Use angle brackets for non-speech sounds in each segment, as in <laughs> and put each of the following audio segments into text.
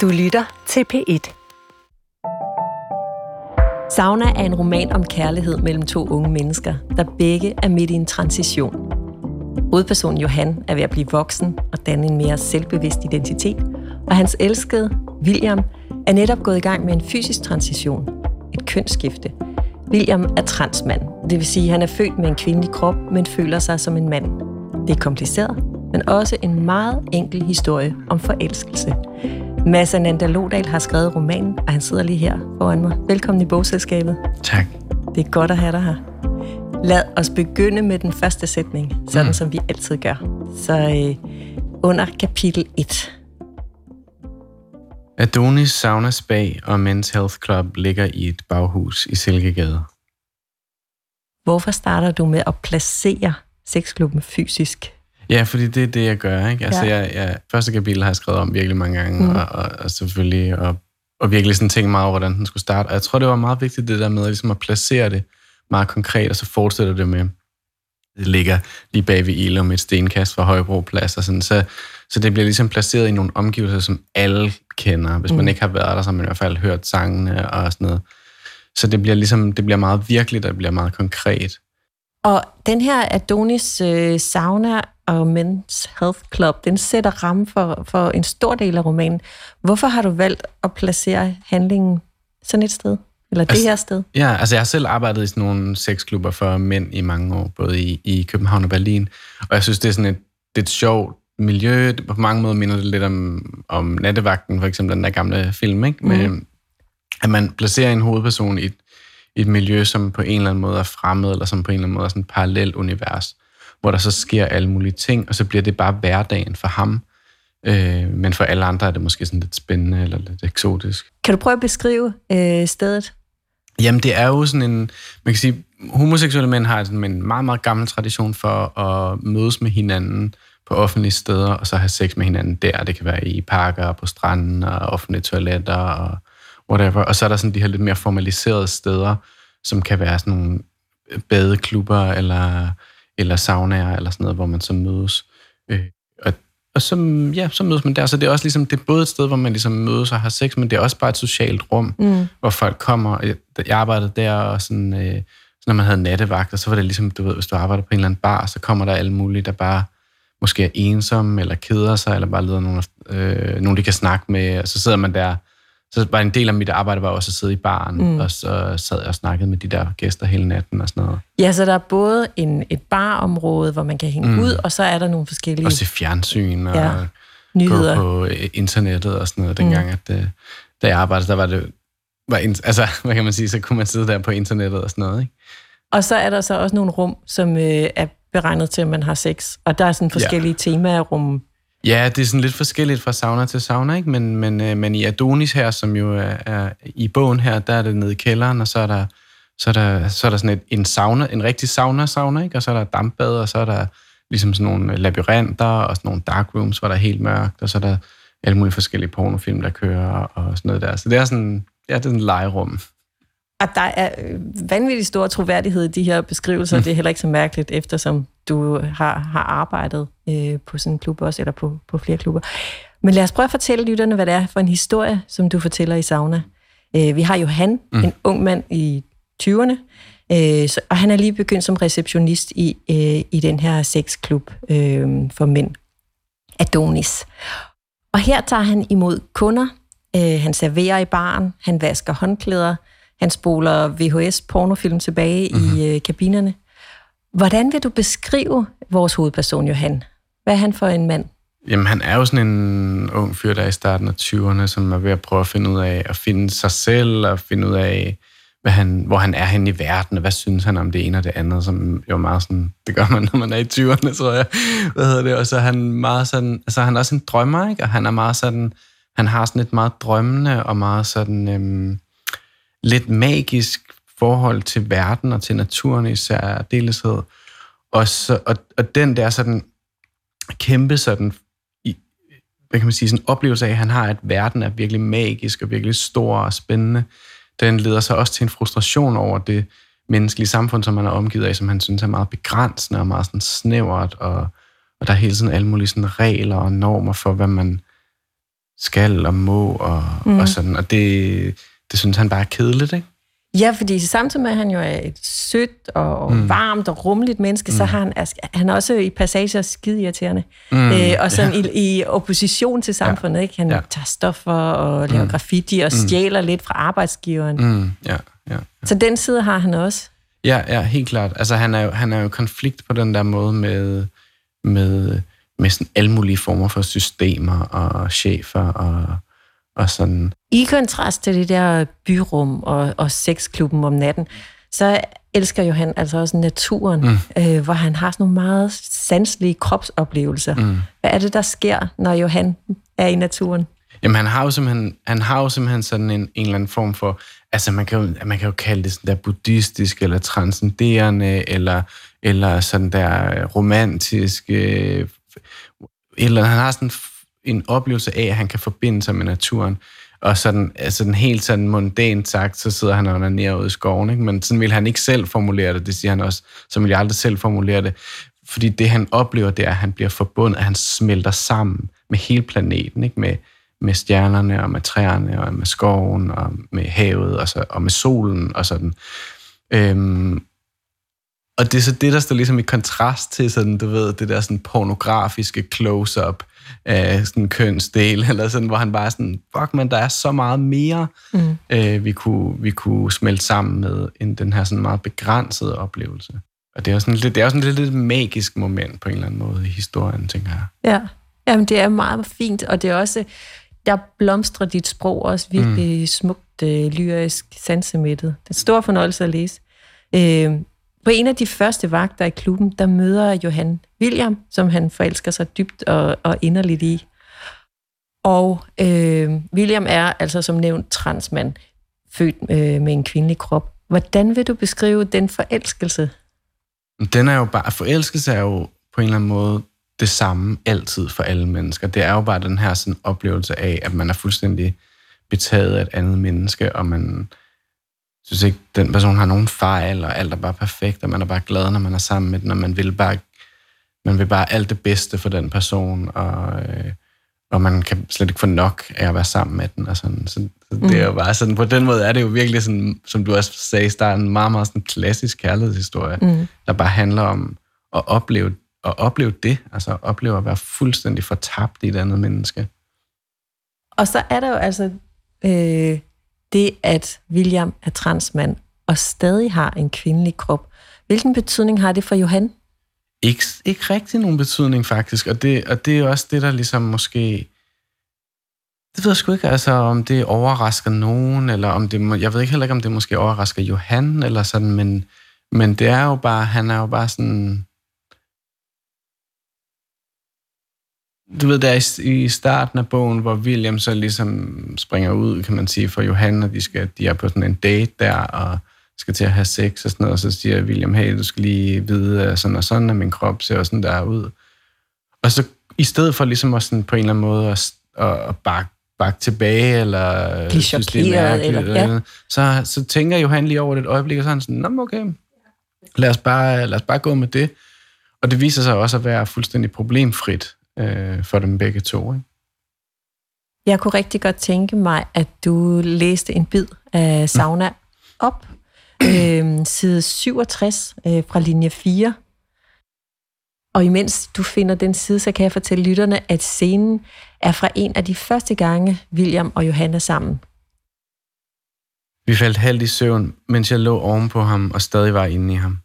Du lytter til P1. Sauna er en roman om kærlighed mellem to unge mennesker, der begge er midt i en transition. Hovedpersonen Johan er ved at blive voksen og danne en mere selvbevidst identitet, og hans elskede, William, er netop gået i gang med en fysisk transition, et kønsskifte. William er transmand, det vil sige, at han er født med en kvindelig krop, men føler sig som en mand. Det er kompliceret, men også en meget enkel historie om forelskelse. Mads Ananda Lodal har skrevet romanen, og han sidder lige her foran mig. Velkommen i bogselskabet. Tak. Det er godt at have dig her. Lad os begynde med den første sætning, sådan mm. som vi altid gør. Så øh, under kapitel 1. Adonis Sauna Spa og Men's Health Club ligger i et baghus i Silkegade. Hvorfor starter du med at placere sexklubben fysisk? Ja, fordi det er det, jeg gør. Ikke? Altså, ja. jeg, jeg, første kapitel har jeg skrevet om virkelig mange gange, mm. og, og, og selvfølgelig og, og virkelig sådan tænkt meget over, hvordan den skulle starte. Og jeg tror, det var meget vigtigt, det der med ligesom at placere det meget konkret, og så fortsætter det med, det ligger lige bag ved Ilum et stenkast fra Højbro Plads, og sådan, så, så det bliver ligesom placeret i nogle omgivelser, som alle kender. Hvis mm. man ikke har været der, så har man i hvert fald hørt sangene og sådan noget. Så det bliver ligesom, det bliver meget virkeligt, og det bliver meget konkret. Og den her Adonis øh, sauna og Men's Health Club, den sætter ramme for, for en stor del af romanen. Hvorfor har du valgt at placere handlingen sådan et sted? Eller altså, det her sted? Ja, altså jeg har selv arbejdet i sådan nogle sexklubber for mænd i mange år, både i, i København og Berlin. Og jeg synes, det er sådan et, det er et sjovt miljø. På mange måder minder det lidt om, om Nattevagten, for eksempel den der gamle film, ikke? Med, mm. at man placerer en hovedperson i et, i et miljø, som på en eller anden måde er fremmed, eller som på en eller anden måde er sådan et parallelt univers hvor der så sker alle mulige ting, og så bliver det bare hverdagen for ham. Øh, men for alle andre er det måske sådan lidt spændende eller lidt eksotisk. Kan du prøve at beskrive øh, stedet? Jamen, det er jo sådan en... Man kan sige, homoseksuelle mænd har sådan en meget, meget gammel tradition for at mødes med hinanden på offentlige steder, og så have sex med hinanden der. Det kan være i parker, på stranden, og offentlige toiletter, og whatever. Og så er der sådan de her lidt mere formaliserede steder, som kan være sådan nogle badeklubber, eller eller saunaer, eller sådan noget, hvor man så mødes. Øh, og, og så, ja, så mødes man der. Så det er også ligesom, det er både et sted, hvor man ligesom mødes og har sex, men det er også bare et socialt rum, mm. hvor folk kommer. Jeg, jeg arbejdede der, og sådan, øh, så når man havde nattevagter, så var det ligesom, du ved, hvis du arbejder på en eller anden bar, så kommer der alle mulige, der bare måske er ensomme, eller keder sig, eller bare leder nogen, øh, nogen, de kan snakke med, og så sidder man der så var en del af mit arbejde var også at sidde i baren, mm. og så sad jeg og snakkede med de der gæster hele natten og sådan noget. Ja, så der er både en, et barområde, hvor man kan hænge mm. ud, og så er der nogle forskellige... Og se fjernsyn og ja. Nyheder. gå på internettet og sådan noget. Dengang, mm. at øh, da jeg arbejdede, der var det... Var, altså, <laughs> hvad kan man sige, så kunne man sidde der på internettet og sådan noget, ikke? Og så er der så også nogle rum, som øh, er beregnet til, at man har sex. Og der er sådan forskellige ja. temaer rum Ja, det er sådan lidt forskelligt fra sauna til sauna, ikke? Men, men, øh, men i Adonis her, som jo er, er i bogen her, der er det nede i kælderen, og så er der, så er der, så er der sådan et, en sauna, en rigtig sauna-sauna, ikke? Og så er der dampbad, og så er der ligesom sådan nogle labyrinter og sådan nogle dark rooms, hvor der er helt mørkt, og så er der alle mulige forskellige pornofilm, der kører og sådan noget der. Så det er sådan, ja, det er sådan en legerum. Og der er øh, vanvittig stor troværdighed i de her beskrivelser, det er heller ikke så mærkeligt, eftersom du har, har arbejdet øh, på sådan en klub også, eller på, på flere klubber. Men lad os prøve at fortælle lytterne, hvad det er for en historie, som du fortæller i Sauna. Øh, vi har Johan, mm. en ung mand i 20'erne, øh, så, og han er lige begyndt som receptionist i, øh, i den her sexklub øh, for mænd, Adonis. Og her tager han imod kunder, øh, han serverer i baren, han vasker håndklæder, han spoler VHS-pornofilm tilbage mm-hmm. i mhm. øh, kabinerne. Hvordan vil du beskrive vores hovedperson, Johan? Hvad er han for en mand? Jamen, han er jo sådan en ung fyr, der er i starten af 20'erne, som er ved at prøve at finde ud af at finde sig selv, og finde ud af, hvad han, hvor han er henne i verden, og hvad synes han om det ene og det andet, som jo meget sådan, det gør man, når man er i 20'erne, tror jeg. Hvad hedder det? Og så er han meget sådan, altså han er også en drømmer, ikke? Og han er meget sådan, han har sådan et meget drømmende og meget sådan, øhm, lidt magisk forhold til verden og til naturen i særdeleshed. Og, så, og, og den der sådan kæmpe sådan, i, hvad kan man sige, sådan oplevelse af, at han har, at verden er virkelig magisk og virkelig stor og spændende, den leder sig også til en frustration over det menneskelige samfund, som man er omgivet af, som han synes er meget begrænsende og meget sådan snævert, og, og der er hele tiden alle mulige sådan regler og normer for, hvad man skal og må og, mm. og sådan. Og det, det synes han bare er kedeligt, ikke? Ja, fordi samtidig med, at han jo er et sødt og mm. varmt og rummeligt menneske, mm. så har han, han er også i passager skide irriterende. Mm. Øh, og sådan ja. i, i opposition til samfundet. Ja. Ikke? Han ja. tager stoffer og laver mm. graffiti og mm. stjæler lidt fra arbejdsgiveren. Mm. Ja, ja, ja. Så den side har han også. Ja, ja, helt klart. Altså, han er jo, han er jo konflikt på den der måde med, med, med sådan alle mulige former for systemer og chefer og og sådan. I kontrast til det der byrum og, og sexklubben om natten, så elsker Johan altså også naturen, mm. øh, hvor han har sådan nogle meget sanselige kropsoplevelser. Mm. Hvad er det, der sker, når Johan er i naturen? Jamen, han har jo simpelthen, han har jo simpelthen sådan en, en eller anden form for, altså man kan jo, man kan jo kalde det sådan der buddhistisk, eller transcenderende, eller, eller sådan der romantisk, øh, eller han har sådan en oplevelse af, at han kan forbinde sig med naturen. Og sådan, altså den helt sådan mundant sagt, så sidder han og nede ude i skoven. Ikke? Men sådan vil han ikke selv formulere det, det siger han også. Så vil jeg aldrig selv formulere det. Fordi det, han oplever, det er, at han bliver forbundet, at han smelter sammen med hele planeten. Ikke? Med, med stjernerne, og med træerne, og med skoven, og med havet, og, så, og med solen, og sådan. Øhm, og det er så det, der står ligesom i kontrast til sådan, du ved, det der sådan pornografiske close-up af sådan kønsdel, <laughs> eller sådan, hvor han bare sådan, fuck man, der er så meget mere, mm. øh, vi, kunne, vi kunne smelte sammen med, end den her sådan meget begrænsede oplevelse. Og det er jo sådan, lidt, det er jo sådan lidt, lidt magisk moment på en eller anden måde i historien, tænker jeg. Ja, Jamen, det er meget fint, og det er også, der blomstrer dit sprog også virkelig mm. smukt, øh, lyrisk, sansemættet. Det er stor fornøjelse at læse. Øh, på en af de første vagter i klubben, der møder Johan William, som han forelsker sig dybt og, og inderligt i. Og øh, William er altså som nævnt transmand, født øh, med en kvindelig krop. Hvordan vil du beskrive den forelskelse? Den er jo bare, forelskelse er jo på en eller anden måde det samme altid for alle mennesker. Det er jo bare den her sådan oplevelse af, at man er fuldstændig betaget af et andet menneske, og man, synes ikke, den person har nogen fejl, og alt er bare perfekt, og man er bare glad, når man er sammen med den, og man vil bare, man vil bare alt det bedste for den person, og, øh, og man kan slet ikke få nok af at være sammen med den. Og sådan. Så, så det er jo mm. bare sådan, på den måde er det jo virkelig sådan, som du også sagde i starten, meget, meget sådan klassisk kærlighedshistorie, mm. der bare handler om at opleve, at opleve det, altså at opleve at være fuldstændig fortabt i et andet menneske. Og så er der jo altså øh, det, at William er transmand og stadig har en kvindelig krop. Hvilken betydning har det for Johan? Ikke, ikke rigtig nogen betydning, faktisk. Og det, og det er også det, der ligesom måske... Det ved jeg sgu ikke, altså, om det overrasker nogen, eller om det... Jeg ved ikke heller ikke, om det måske overrasker Johan, eller sådan, men, men det er jo bare... Han er jo bare sådan du ved, der er i starten af bogen, hvor William så ligesom springer ud, kan man sige, for Johan, og de, skal, de er på sådan en date der, og skal til at have sex og sådan noget, og så siger William, hey, du skal lige vide, at sådan og sådan, at min krop ser sådan der ud. Og så i stedet for ligesom at sådan på en eller anden måde at, at bakke bakke tilbage, eller Blive synes, det er mærkeligt, eller, ja. så, så tænker Johan lige over det et øjeblik, og så er han sådan, Nå, okay, lad os, bare, lad os bare gå med det. Og det viser sig også at være fuldstændig problemfrit øh, for dem begge to. Ikke? Jeg kunne rigtig godt tænke mig, at du læste en bid af Sauna op, øh, side 67 øh, fra linje 4. Og imens du finder den side, så kan jeg fortælle lytterne, at scenen er fra en af de første gange, William og Johanna sammen. Vi faldt halvt i søvn, mens jeg lå oven på ham og stadig var inde i ham.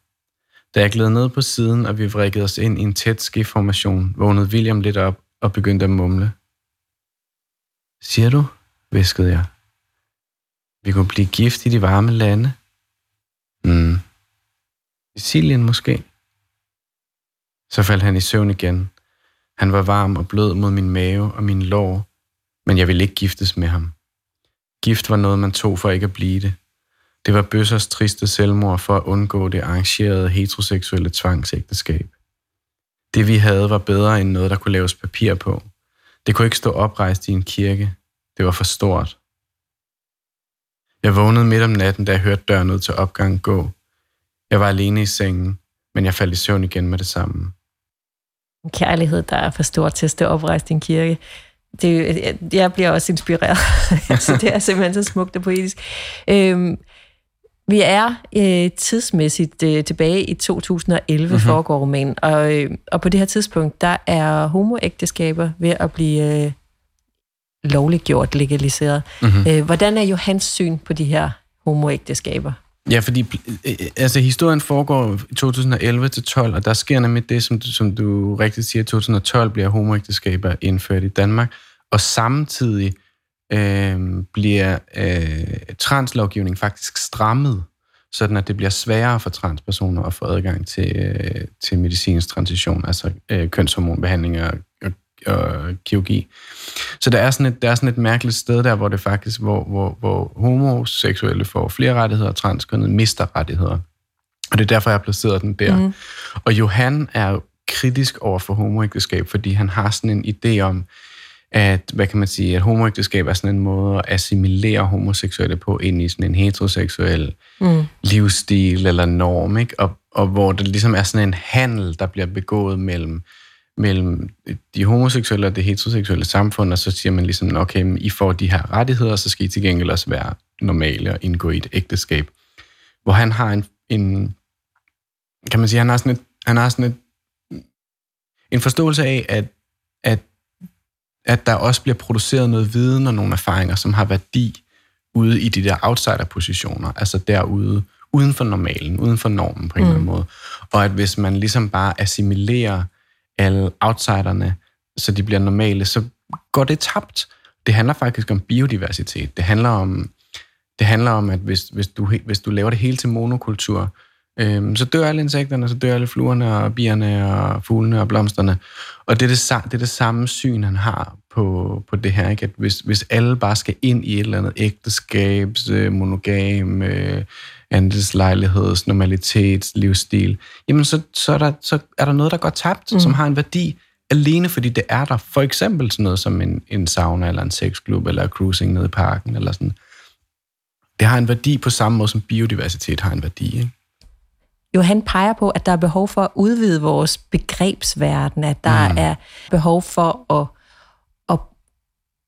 Da jeg gled ned på siden, og vi vrikkede os ind i en tæt skiformation, vågnede William lidt op og begyndte at mumle. Siger du? viskede jeg. Vi kunne blive gift i de varme lande. Mm. Sicilien måske. Så faldt han i søvn igen. Han var varm og blød mod min mave og min lår, men jeg ville ikke giftes med ham. Gift var noget, man tog for ikke at blive det. Det var Bøssers triste selvmord for at undgå det arrangerede heteroseksuelle tvangsægteskab. Det vi havde var bedre end noget, der kunne laves papir på. Det kunne ikke stå oprejst i en kirke. Det var for stort. Jeg vågnede midt om natten, da jeg hørte døren ud til opgang gå. Jeg var alene i sengen, men jeg faldt i søvn igen med det samme. En kærlighed, der er for stor til at stå oprejst i en kirke. det, jeg bliver også inspireret. <laughs> så altså, det er simpelthen så smukt og poetisk. Øhm, vi er øh, tidsmæssigt øh, tilbage i 2011, mm-hmm. foregår romanen, og, øh, og på det her tidspunkt, der er homoægteskaber ved at blive øh, lovligt gjort, legaliseret. Mm-hmm. Øh, hvordan er Johans syn på de her homoægteskaber? Ja, fordi øh, altså, historien foregår i 2011 til 12, og der sker nemlig det, som du, som du rigtigt siger, 2012 bliver homoægteskaber indført i Danmark, og samtidig øh, bliver øh, translovgivning faktisk strammet, sådan at det bliver sværere for transpersoner at få adgang til, øh, til medicinsk transition, altså øh, kønshormonbehandling og, og, og kirurgi. Så der er, sådan et, der er sådan et mærkeligt sted der, hvor det faktisk, hvor, hvor, hvor homoseksuelle får flere rettigheder, og transkønnede mister rettigheder. Og det er derfor, jeg har placeret den der. Mm. Og Johan er kritisk over for homoægteskab, fordi han har sådan en idé om, at, hvad kan man sige, at homoægteskab er sådan en måde at assimilere homoseksuelle på ind i sådan en heteroseksuel mm. livsstil eller norm, ikke? Og, og hvor det ligesom er sådan en handel, der bliver begået mellem, mellem de homoseksuelle og det heteroseksuelle samfund, og så siger man ligesom, okay, I får de her rettigheder, så skal I til gengæld også være normale og indgå i et ægteskab. Hvor han har en, en kan man sige, han har sådan et, han har sådan et, en forståelse af, at, at at der også bliver produceret noget viden og nogle erfaringer, som har værdi ude i de der outsider-positioner, altså derude, uden for normalen, uden for normen på en mm. eller anden mm. måde. Og at hvis man ligesom bare assimilerer alle outsiderne, så de bliver normale, så går det tabt. Det handler faktisk om biodiversitet. Det handler om, det handler om at hvis, hvis, du, hvis du laver det hele til monokultur, øhm, så dør alle insekterne, så dør alle fluerne og bierne og fuglene og blomsterne. Og det er det, det, er det samme syn, han har på, på det her, ikke? at hvis, hvis alle bare skal ind i et eller andet ægteskabs, øh, monogam, øh, andelslejligheds, normalitets, livsstil, jamen så, så, er der, så er der noget, der går tabt, mm. som har en værdi, alene fordi det er der. For eksempel sådan noget som en, en sauna, eller en sexklub, eller cruising nede i parken, eller sådan. Det har en værdi på samme måde, som biodiversitet har en værdi. Ikke? Jo, han peger på, at der er behov for at udvide vores begrebsverden, at der mm. er behov for at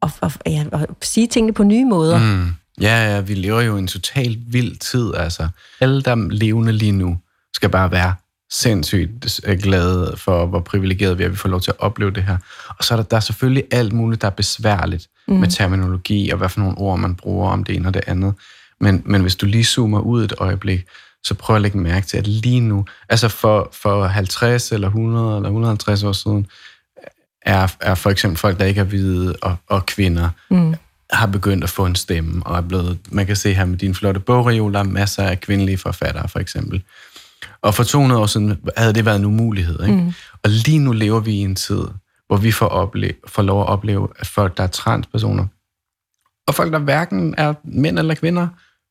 og, og, ja, og sige tingene på nye måder. Mm. Ja, ja, vi lever jo i en totalt vild tid. Altså, alle, der er levende lige nu, skal bare være sindssygt glade for, hvor privilegeret vi er, at vi får lov til at opleve det her. Og så er der, der er selvfølgelig alt muligt, der er besværligt mm. med terminologi, og hvad for nogle ord, man bruger om det ene og det andet. Men, men hvis du lige zoomer ud et øjeblik, så prøv at lægge mærke til, at lige nu, altså for, for 50 eller 100 eller 150 år siden, er, er for eksempel folk, der ikke er hvide og, og kvinder, mm. har begyndt at få en stemme, og er blevet, man kan se her med din flotte bogreol, der er masser af kvindelige forfattere, for eksempel. Og for 200 år siden havde det været en umulighed. Ikke? Mm. Og lige nu lever vi i en tid, hvor vi får, opleve, får lov at opleve, at folk, der er transpersoner, og folk, der hverken er mænd eller kvinder,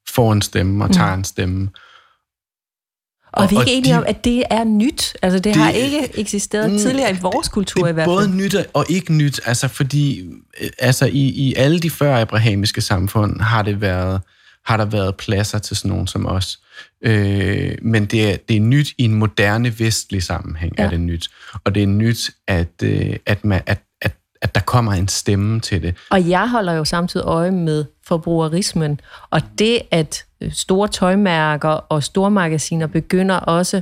får en stemme og tager mm. en stemme. Og, og vi er ikke enige de, om, at det er nyt. Altså, det, det har ikke eksisteret mm, tidligere i vores kultur i hvert fald. både nyt og ikke nyt. Altså, fordi øh, altså, i, i alle de før abrahamiske samfund har det været har der været pladser til sådan nogen som os. Øh, men det er, det er nyt i en moderne vestlig sammenhæng, ja. er det nyt. Og det er nyt, at, øh, at, man, at at der kommer en stemme til det. Og jeg holder jo samtidig øje med forbrugerismen, og det, at store tøjmærker og store magasiner begynder også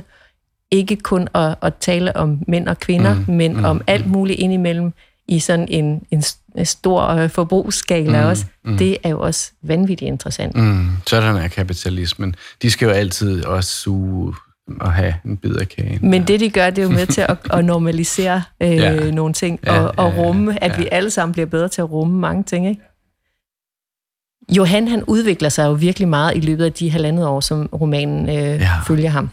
ikke kun at, at tale om mænd og kvinder, mm, men mm, om alt muligt indimellem i sådan en, en, stor øh, forbrugsskala mm, også. Mm. Det er jo også vanvittigt interessant. Mm, sådan er kapitalismen. De skal jo altid også suge at have en bid af kagen. Men det, de gør, det er jo med til at, <laughs> at normalisere øh, ja. nogle ting, ja, og, og rumme, ja, ja, at vi alle sammen bliver bedre til at rumme mange ting, ikke? Johan, han udvikler sig jo virkelig meget i løbet af de halvandet år, som romanen øh, ja. følger ham.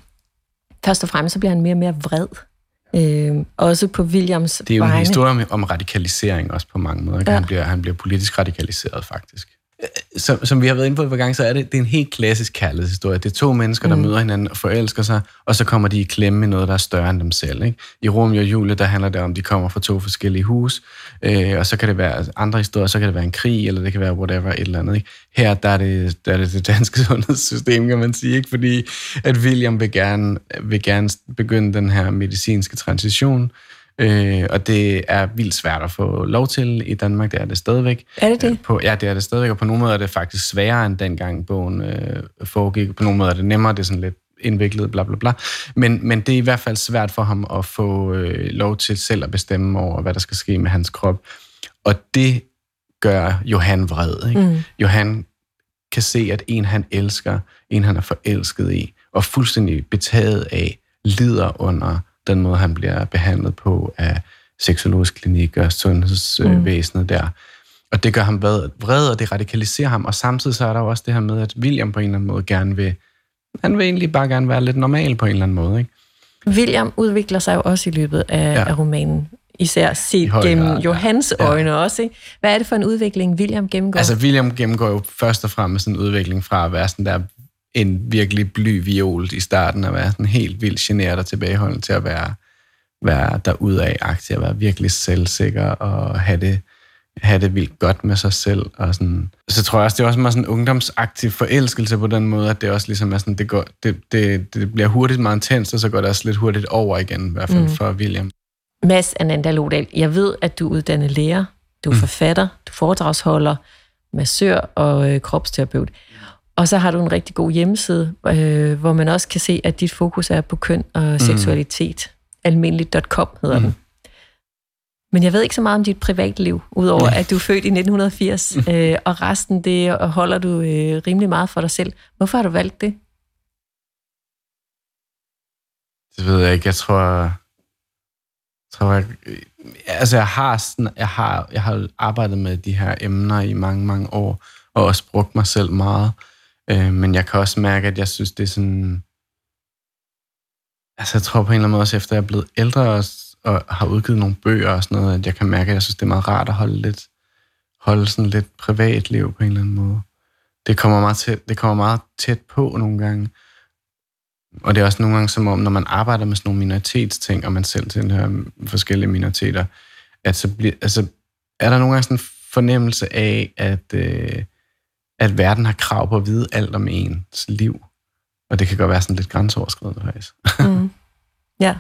Først og fremmest så bliver han mere og mere vred. Øh, også på Williams Det er jo vegne. en historie om, om radikalisering også på mange måder. Ja. Han, bliver, han bliver politisk radikaliseret faktisk som, som vi har været inde på et par gange, så er det, det er en helt klassisk kærlighedshistorie. Det er to mennesker, der mm. møder hinanden og forelsker sig, og så kommer de i klemme med noget, der er større end dem selv. Ikke? I Romeo og Julie, der handler det om, at de kommer fra to forskellige hus, øh, og så kan det være andre historier, så kan det være en krig, eller det kan være whatever, et eller andet. Ikke? Her der er, det, der er det det danske <laughs> sundhedssystem, kan man sige, ikke? fordi at William vil gerne, vil gerne begynde den her medicinske transition, Øh, og det er vildt svært at få lov til i Danmark, det er det stadigvæk. Er det det? På, ja, det er det stadigvæk, og på nogle måder er det faktisk sværere end dengang bogen øh, foregik. På nogle måder er det nemmere, det er sådan lidt indviklet, bla bla bla. Men, men det er i hvert fald svært for ham at få øh, lov til selv at bestemme over, hvad der skal ske med hans krop. Og det gør Johan vred. Ikke? Mm. Johan kan se, at en han elsker, en han er forelsket i, og fuldstændig betaget af, lider under den måde, han bliver behandlet på af seksologisk klinik og sundhedsvæsenet mm. der. Og det gør ham vred, og det radikaliserer ham. Og samtidig så er der jo også det her med, at William på en eller anden måde gerne vil, han vil egentlig bare gerne være lidt normal på en eller anden måde. Ikke? William udvikler sig jo også i løbet af, ja. af romanen især set gennem grad, Johans ja. øjne også. Ikke? Hvad er det for en udvikling, William gennemgår? Altså, William gennemgår jo først og fremmest en udvikling fra at være sådan der en virkelig bly viol i starten, at være sådan helt vildt generet og tilbageholden til at være, være derudad aktiv, at være virkelig selvsikker og have det, have det vildt godt med sig selv. Og sådan. Så tror jeg også, det er også meget sådan en ungdomsaktiv forelskelse på den måde, at det også ligesom er sådan, det, går, det, det, det bliver hurtigt meget intens, og så går det også lidt hurtigt over igen, i hvert fald mm. for William. Mads Ananda Lodal, jeg ved, at du er uddannet lærer, du er mm. forfatter, du foredragsholder, massør og øh, kropsterapeut. Og så har du en rigtig god hjemmeside, øh, hvor man også kan se, at dit fokus er på køn og mm. seksualitet. Almindeligt.com hedder mm. den. Men jeg ved ikke så meget om dit privatliv, udover at du er født i 1980, <laughs> øh, og resten det holder du øh, rimelig meget for dig selv. Hvorfor har du valgt det? Det ved jeg ikke. Jeg tror, tror jeg, altså jeg har, sådan, jeg, har, jeg har arbejdet med de her emner i mange, mange år, og også brugt mig selv meget. Øh, men jeg kan også mærke, at jeg synes, det er sådan... Altså jeg tror på en eller anden måde også, efter jeg er blevet ældre og, og har udgivet nogle bøger og sådan noget, at jeg kan mærke, at jeg synes, det er meget rart at holde lidt, holde sådan lidt privatliv på en eller anden måde. Det kommer meget tæt, det kommer meget tæt på nogle gange. Og det er også nogle gange som om, når man arbejder med sådan nogle minoritetsting, og man selv tilhører forskellige minoriteter, at så bliver, altså, er der nogle gange sådan en fornemmelse af, at, øh, at verden har krav på at vide alt om ens liv. Og det kan godt være sådan lidt grænseoverskridende faktisk. mm. Ja,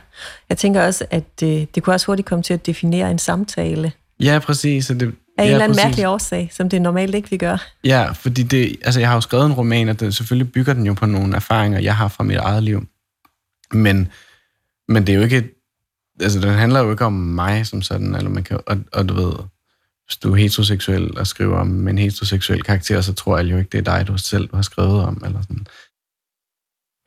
jeg tænker også, at det, det kunne også hurtigt komme til at definere en samtale. Ja, præcis. Det, af en ja, eller anden mærkelig årsag, som det normalt ikke vi gør. Ja, fordi det, altså jeg har jo skrevet en roman, og det, selvfølgelig bygger den jo på nogle erfaringer, jeg har fra mit eget liv. Men, men det er jo ikke, altså den handler jo ikke om mig som sådan, eller man kan, og, og du ved, hvis du er heteroseksuel og skriver om en heteroseksuel karakter, så tror jeg jo ikke, det er dig, du selv har skrevet om, eller sådan.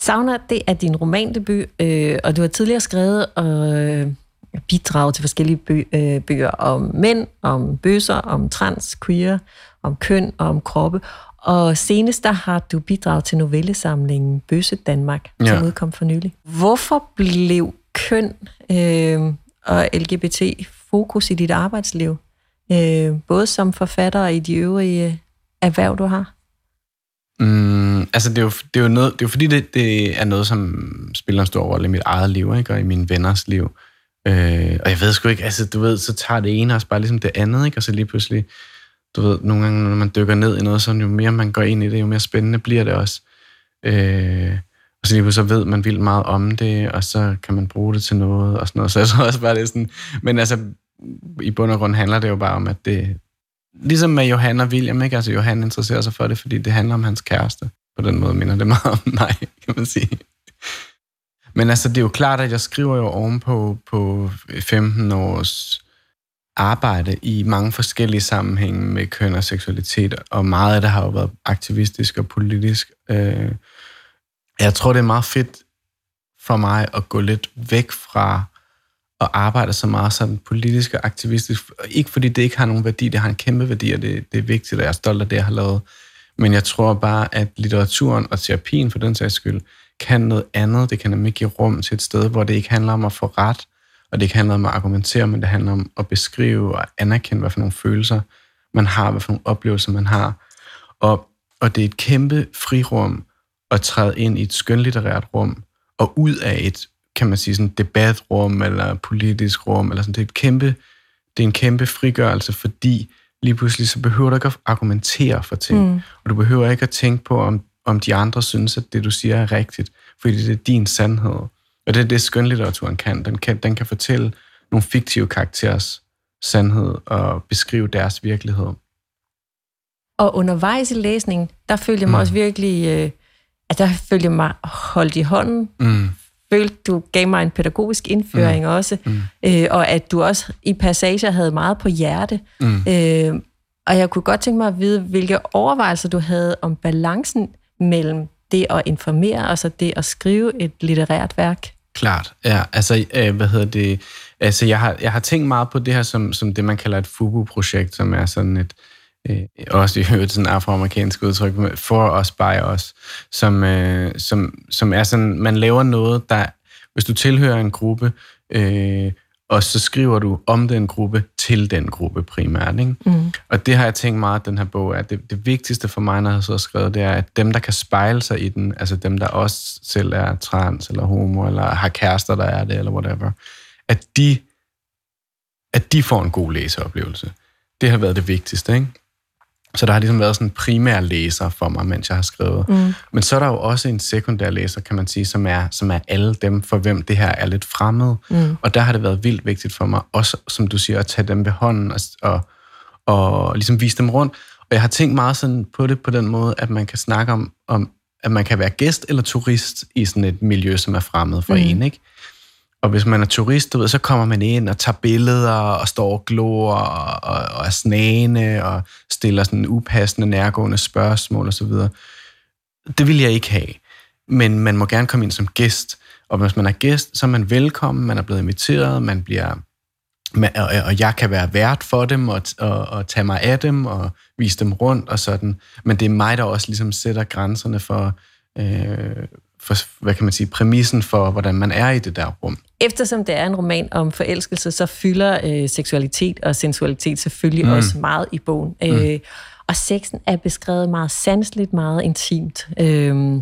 Sauna, det er din romandebut, øh, og du har tidligere skrevet og øh, bidraget til forskellige bø, øh, bøger om mænd, om bøsser, om trans, queer, om køn og om kroppe. Og senest der har du bidraget til novellesamlingen Bøsse Danmark, ja. som udkom for nylig. Hvorfor blev køn øh, og LGBT fokus i dit arbejdsliv? Øh, både som forfatter og i de øvrige erhverv, du har? Mm, altså, det er jo, det er jo, noget, det er jo fordi, det, det er noget, som spiller en stor rolle i mit eget liv, ikke? og i mine venners liv. Øh, og jeg ved sgu ikke, altså du ved, så tager det ene også bare ligesom det andet, ikke? og så lige pludselig, du ved, nogle gange, når man dykker ned i noget, så jo mere man går ind i det, jo mere spændende bliver det også. Øh, og så lige pludselig så ved man vildt meget om det, og så kan man bruge det til noget, og sådan noget. Så jeg tror også bare, det er sådan, men altså, i bund og grund handler det jo bare om, at det, ligesom med Johan og William, ikke? Altså Johan interesserer sig for det, fordi det handler om hans kæreste. På den måde minder det meget om <laughs> mig, kan man sige. Men altså, det er jo klart, at jeg skriver jo ovenpå på 15 års arbejde i mange forskellige sammenhænge med køn og seksualitet, og meget af det har jo været aktivistisk og politisk. Øh, jeg tror, det er meget fedt for mig at gå lidt væk fra og arbejder så meget sådan politisk og aktivistisk. Ikke fordi det ikke har nogen værdi, det har en kæmpe værdi, og det, det er vigtigt, og jeg er stolt af det, jeg har lavet. Men jeg tror bare, at litteraturen og terapien for den sags skyld, kan noget andet. Det kan nemlig give rum til et sted, hvor det ikke handler om at få ret, og det ikke handler om at argumentere, men det handler om at beskrive og anerkende, hvad for nogle følelser man har, hvad for nogle oplevelser man har. Og, og det er et kæmpe frirum at træde ind i et skønlitterært rum, og ud af et, kan man sige, sådan debatrum eller politisk rum, eller sådan. Det er, et kæmpe, det er en kæmpe frigørelse, fordi lige pludselig så behøver du ikke at argumentere for ting, mm. og du behøver ikke at tænke på, om om de andre synes, at det, du siger, er rigtigt, fordi det er din sandhed. Og det er det, skønlitteraturen kan. Den kan, den kan fortælle nogle fiktive karakterers sandhed og beskrive deres virkelighed. Og undervejs i læsningen, der følte jeg mig mm. også virkelig, øh, at der følte jeg mig holdt i hånden. Mm. Følte, du gav mig en pædagogisk indføring mm. også, mm. Øh, og at du også i passager havde meget på hjerte. Mm. Øh, og jeg kunne godt tænke mig at vide, hvilke overvejelser du havde om balancen mellem det at informere og så det at skrive et litterært værk. Klart, ja. Altså, øh, hvad hedder det? Altså, jeg har, jeg har tænkt meget på det her som, som det, man kalder et FUBU-projekt, som er sådan et, øh, også i øvrigt sådan afroamerikansk udtryk, for os, by os, som, øh, som, som er sådan, man laver noget, der, hvis du tilhører en gruppe, øh, og så skriver du om den gruppe til den gruppe primært. Ikke? Mm. Og det har jeg tænkt meget, at den her bog er. Det, det vigtigste for mig, når jeg har så skrevet, det er, at dem, der kan spejle sig i den, altså dem, der også selv er trans eller homo, eller har kærester, der er det, eller whatever, at de, at de får en god læseoplevelse. Det har været det vigtigste, ikke? Så der har ligesom været sådan en primær læser for mig, mens jeg har skrevet. Mm. Men så er der jo også en sekundær læser, kan man sige, som er, som er alle dem, for hvem det her er lidt fremmed. Mm. Og der har det været vildt vigtigt for mig, også som du siger, at tage dem ved hånden og, og, og ligesom vise dem rundt. Og jeg har tænkt meget sådan på det på den måde, at man kan snakke om, om at man kan være gæst eller turist i sådan et miljø, som er fremmed for mm. en, ikke? Og hvis man er turist, du ved, så kommer man ind og tager billeder og står og glor og, og, og er snagende og stiller sådan upassende, nærgående spørgsmål osv. Det vil jeg ikke have. Men man må gerne komme ind som gæst. Og hvis man er gæst, så er man velkommen, man er blevet inviteret, man bliver og jeg kan være vært for dem og, og, og tage mig af dem og vise dem rundt og sådan. Men det er mig, der også ligesom sætter grænserne for, øh, for, hvad kan man sige, præmissen for, hvordan man er i det der rum. Eftersom det er en roman om forelskelse, så fylder øh, seksualitet og sensualitet selvfølgelig mm. også meget i bogen. Mm. Øh, og sexen er beskrevet meget sansligt, meget intimt. Øh,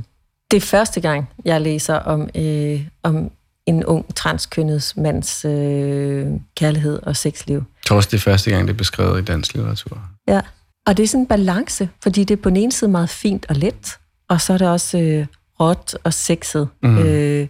det er første gang, jeg læser om, øh, om en ung transkønnet mands øh, kærlighed og sexliv. Jeg tror også, det er første gang, det er beskrevet i dansk litteratur. Ja, og det er sådan en balance, fordi det er på den ene side meget fint og let, og så er det også øh, råt og sexet. Mm. Øh,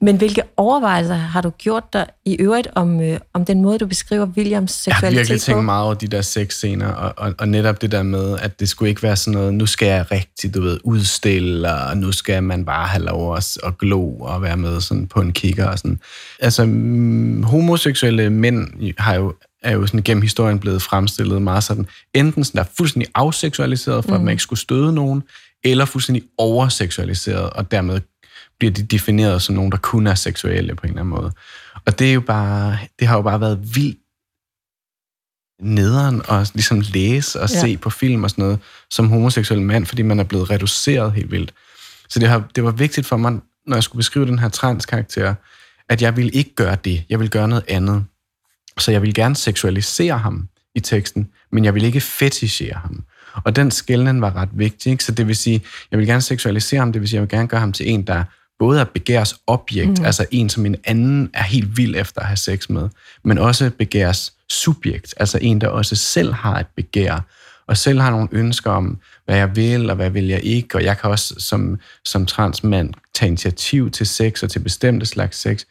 men hvilke overvejelser har du gjort dig i øvrigt om, øh, om den måde, du beskriver Williams seksualitet på? Jeg har virkelig tænkt meget over de der sexscener, og, og, og netop det der med, at det skulle ikke være sådan noget, nu skal jeg rigtig, du ved, udstille, og nu skal man bare have lov at, at glo og være med sådan på en kigger og sådan. Altså, mm, homoseksuelle mænd har jo er jo sådan gennem historien blevet fremstillet meget sådan, enten sådan der fuldstændig afseksualiseret, for mm. at man ikke skulle støde nogen, eller fuldstændig overseksualiseret, og dermed bliver de defineret som nogen, der kun er seksuelle på en eller anden måde. Og det er jo bare, det har jo bare været vildt nederen at ligesom læse og ja. se på film og sådan noget som homoseksuel mand, fordi man er blevet reduceret helt vildt. Så det, har, det var vigtigt for mig, når jeg skulle beskrive den her transkarakter, at jeg ville ikke gøre det. Jeg ville gøre noget andet. Så jeg ville gerne seksualisere ham i teksten, men jeg ville ikke fetishere ham. Og den skældning var ret vigtig. Ikke? Så det vil sige, jeg vil gerne seksualisere ham, det vil sige, jeg vil gerne gøre ham til en, der både er begærs objekt, mm. altså en, som en anden er helt vild efter at have sex med, men også begærs subjekt, altså en, der også selv har et begær, og selv har nogle ønsker om, hvad jeg vil, og hvad vil jeg ikke, og jeg kan også som, som transmand tage initiativ til sex og til bestemte slags sex,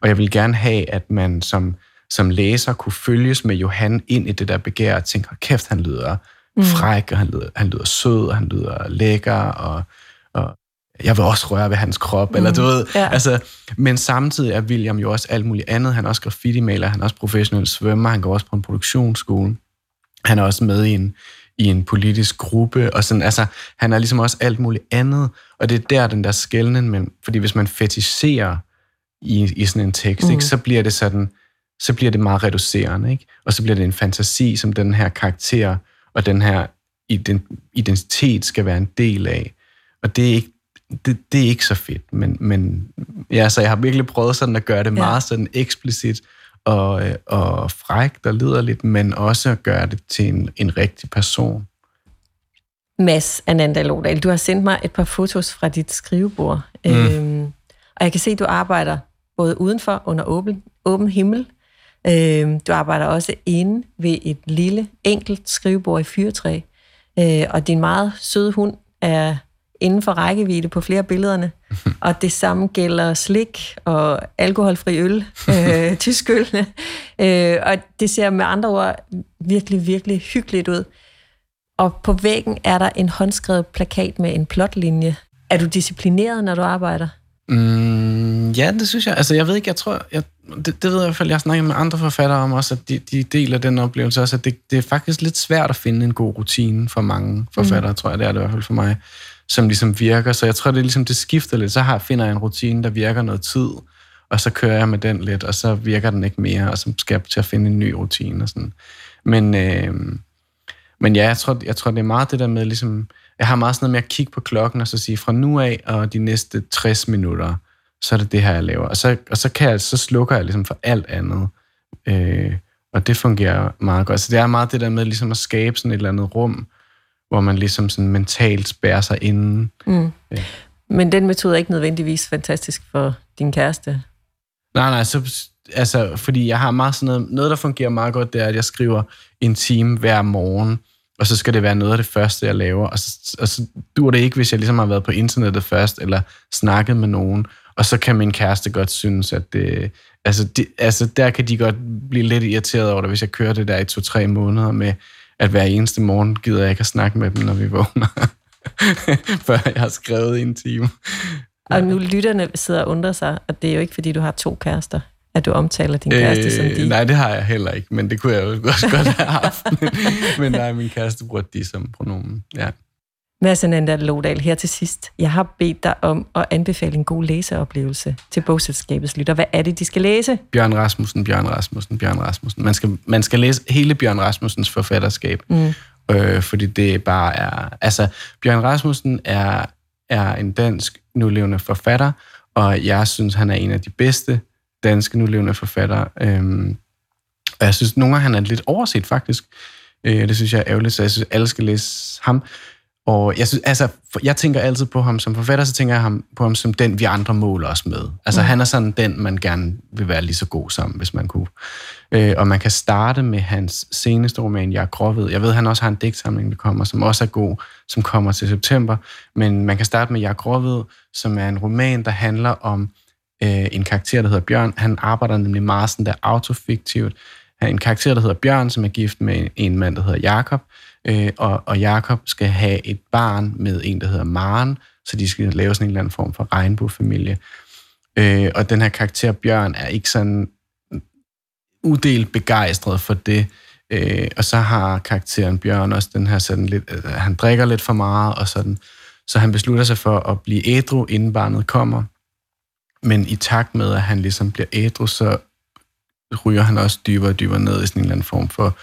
og jeg vil gerne have, at man som, som læser kunne følges med Johan ind i det der begær, og tænke, kæft, han lyder mm. fræk, og han lyder, han lyder sød, og han lyder lækker, og, og jeg vil også røre ved hans krop, mm. eller du ved. Ja. Altså, men samtidig er William jo også alt muligt andet. Han er også graffiti-maler, han er også professionel svømmer, han går også på en produktionsskole. Han er også med i en, i en politisk gruppe, og sådan, altså, han er ligesom også alt muligt andet, og det er der, den der skældning men fordi hvis man fetiserer i, i sådan en tekst, mm. ikke, så bliver det sådan, så bliver det meget reducerende, ikke? og så bliver det en fantasi, som den her karakter og den her identitet skal være en del af. Og det er ikke, det, det er ikke så fedt, men, men ja, så jeg har virkelig prøvet sådan at gøre det ja. meget sådan eksplicit og, og frækt og liderligt, men også at gøre det til en, en rigtig person. Mads Ananda Lodal, du har sendt mig et par fotos fra dit skrivebord, mm. øhm, og jeg kan se, at du arbejder både udenfor under åben, åben himmel, øhm, du arbejder også inde ved et lille, enkelt skrivebord i fyrtræ, øh, og din meget søde hund er inden for rækkevidde på flere af billederne. <laughs> og det samme gælder slik og alkoholfri øl, øh, <laughs> tysk øl. øh, og det ser med andre ord virkelig, virkelig hyggeligt ud. Og på væggen er der en håndskrevet plakat med en plotlinje. Er du disciplineret, når du arbejder? Mm, ja, det synes jeg. Altså, jeg ved ikke, jeg tror, jeg, det, det ved jeg i hvert fald, jeg har snakket med andre forfattere om også, at de, de deler den oplevelse også, at det, det er faktisk lidt svært at finde en god rutine for mange forfattere, mm. tror jeg, det er det i hvert fald for mig, som ligesom virker. Så jeg tror, det er ligesom, det skifter lidt. Så har, finder jeg en rutine, der virker noget tid, og så kører jeg med den lidt, og så virker den ikke mere, og så skal jeg til at finde en ny rutine og sådan. Men, øh, men ja, jeg tror, jeg tror, det er meget det der med ligesom, jeg har meget sådan noget med at kigge på klokken og så sige, fra nu af og de næste 60 minutter, så er det det her, jeg laver. Og så, og så, kan jeg, så slukker jeg ligesom for alt andet. Øh, og det fungerer meget godt. Så det er meget det der med ligesom at skabe sådan et eller andet rum, hvor man ligesom sådan mentalt spærer sig inden. Mm. Ja. Men den metode er ikke nødvendigvis fantastisk for din kæreste? Nej, nej, så, altså, fordi jeg har meget sådan noget, noget, der fungerer meget godt, det er, at jeg skriver en time hver morgen, og så skal det være noget af det første, jeg laver. Og så, og så dur det ikke, hvis jeg ligesom har været på internettet først, eller snakket med nogen, og så kan min kæreste godt synes, at det, altså, det, altså der kan de godt blive lidt irriteret over det, hvis jeg kører det der i to-tre måneder med, at hver eneste morgen gider jeg ikke at snakke med dem, når vi vågner, <laughs> før jeg har skrevet i en time. Og nu lytterne sidder og undrer sig, at det er jo ikke, fordi du har to kærester at du omtaler din kæreste øh, som de? Nej, det har jeg heller ikke, men det kunne jeg jo <laughs> også godt have haft. <laughs> men nej, min kæreste bruger de som pronomen, ja. Mads Ananda Lodal, her til sidst. Jeg har bedt dig om at anbefale en god læseoplevelse til bogselskabets lytter. Hvad er det, de skal læse? Bjørn Rasmussen, Bjørn Rasmussen, Bjørn Rasmussen. Man skal, man skal læse hele Bjørn Rasmussens forfatterskab, mm. øh, fordi det bare er... Altså, Bjørn Rasmussen er, er en dansk nulevende forfatter, og jeg synes, han er en af de bedste danske nulevende forfattere. Øhm, og jeg synes, nogle af han er lidt overset, faktisk. Øh, det synes jeg er ærgerligt, så jeg synes, alle skal læse ham. Og jeg, synes, altså, jeg tænker altid på ham som forfatter, så tænker jeg ham, på ham som den, vi andre måler os med. Altså mm. han er sådan den, man gerne vil være lige så god sammen, hvis man kunne. Øh, og man kan starte med hans seneste roman, Jeg er gråvid. Jeg ved, han også har en digtsamling, der kommer, som også er god, som kommer til september. Men man kan starte med Jeg er gråvid, som er en roman, der handler om øh, en karakter, der hedder Bjørn. Han arbejder nemlig meget sådan der autofiktivt. Han er en karakter, der hedder Bjørn, som er gift med en en mand, der hedder Jakob. Øh, og, og Jakob skal have et barn med en, der hedder Maren, så de skal lave sådan en eller anden form for regnbuefamilie. Øh, og den her karakter Bjørn er ikke sådan udelt begejstret for det. Øh, og så har karakteren Bjørn også den her sådan lidt, øh, han drikker lidt for meget og sådan. Så han beslutter sig for at blive ædru, inden barnet kommer. Men i takt med, at han ligesom bliver ædru, så ryger han også dybere og dybere ned i sådan en eller anden form for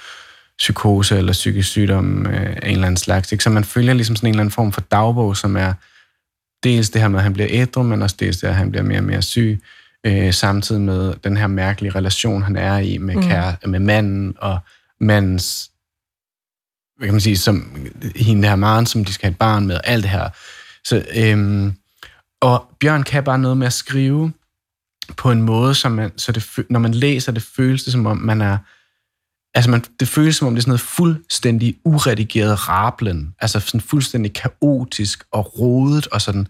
psykose eller psykisk sygdom øh, af en eller anden slags. Ikke? Så man følger ligesom sådan en eller anden form for dagbog, som er dels det her med, at han bliver ædru, men også dels det, at han bliver mere og mere syg, øh, samtidig med den her mærkelige relation, han er i med, mm. kære, med manden, og mandens, hvad kan man sige, som hende her Maren, som de skal have et barn med, alt det her. Så øhm, og Bjørn kan bare noget med at skrive på en måde, som man, så det, når man læser det, føles det som om, man er... Altså, man, det føles som om, det er sådan noget fuldstændig uredigeret rablen. Altså sådan fuldstændig kaotisk og rodet og sådan.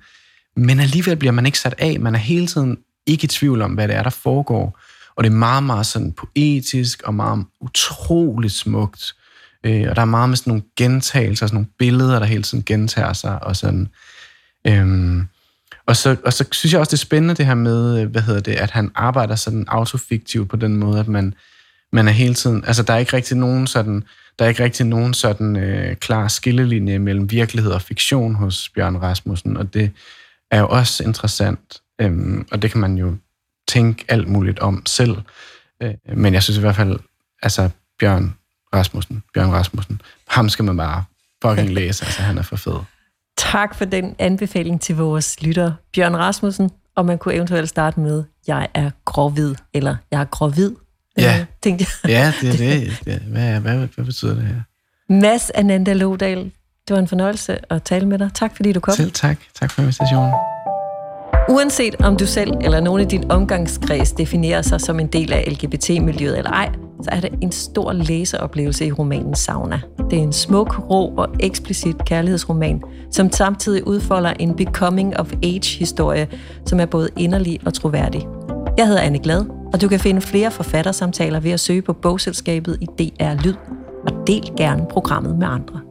Men alligevel bliver man ikke sat af. Man er hele tiden ikke i tvivl om, hvad det er, der foregår. Og det er meget, meget sådan poetisk og meget utroligt smukt. Øh, og der er meget med sådan nogle gentagelser, sådan nogle billeder, der hele tiden gentager sig. Og sådan. Øhm, og så, og så synes jeg også, det er spændende det her med, hvad hedder det, at han arbejder sådan autofiktivt på den måde, at man, man er hele tiden, altså der er ikke rigtig nogen sådan, der er ikke rigtig nogen sådan øh, klar skillelinje mellem virkelighed og fiktion hos Bjørn Rasmussen, og det er jo også interessant, øhm, og det kan man jo tænke alt muligt om selv. Øh, men jeg synes i hvert fald, altså Bjørn Rasmussen, Bjørn Rasmussen, ham skal man bare fucking <laughs> læse, altså han er for fed. Tak for den anbefaling til vores lytter, Bjørn Rasmussen. Og man kunne eventuelt starte med, jeg er gråhvid, eller jeg er gråhvid. Ja, øh, tænkte jeg. ja det er det. Ja, hvad, hvad, hvad betyder det her? Mads Ananda Lodal, det var en fornøjelse at tale med dig. Tak fordi du kom. Selv tak. Tak for invitationen. Uanset om du selv eller nogen i din omgangskreds definerer sig som en del af LGBT-miljøet eller ej, så er det en stor læseoplevelse i romanen Sauna. Det er en smuk, rå og eksplicit kærlighedsroman, som samtidig udfolder en becoming of age-historie, som er både inderlig og troværdig. Jeg hedder Anne Glad, og du kan finde flere forfattersamtaler ved at søge på bogselskabet i DR Lyd, og del gerne programmet med andre.